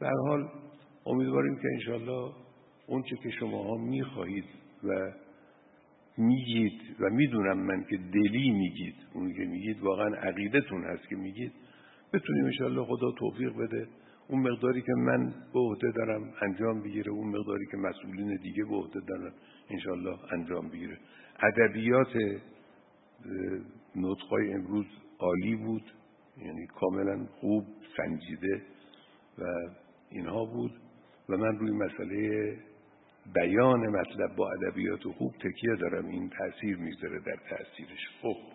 به حال امیدواریم که انشالله اونچه که شماها می‌خواهید و میگید و می‌دونم من که دلی میگید اون که میگید واقعا عقیدتون هست که میگید بتونیم انشالله خدا توفیق بده. اون مقداری که من به عهده دارم انجام بگیره اون مقداری که مسئولین دیگه به عهده دارن انشالله انجام بگیره. ادبیات نطقای امروز عالی بود یعنی کاملا خوب سنجیده و اینها بود و من روی مسئله بیان مطلب با ادبیات خوب تکیه دارم. این تاثیر می‌ذاره در تاثیرش خب.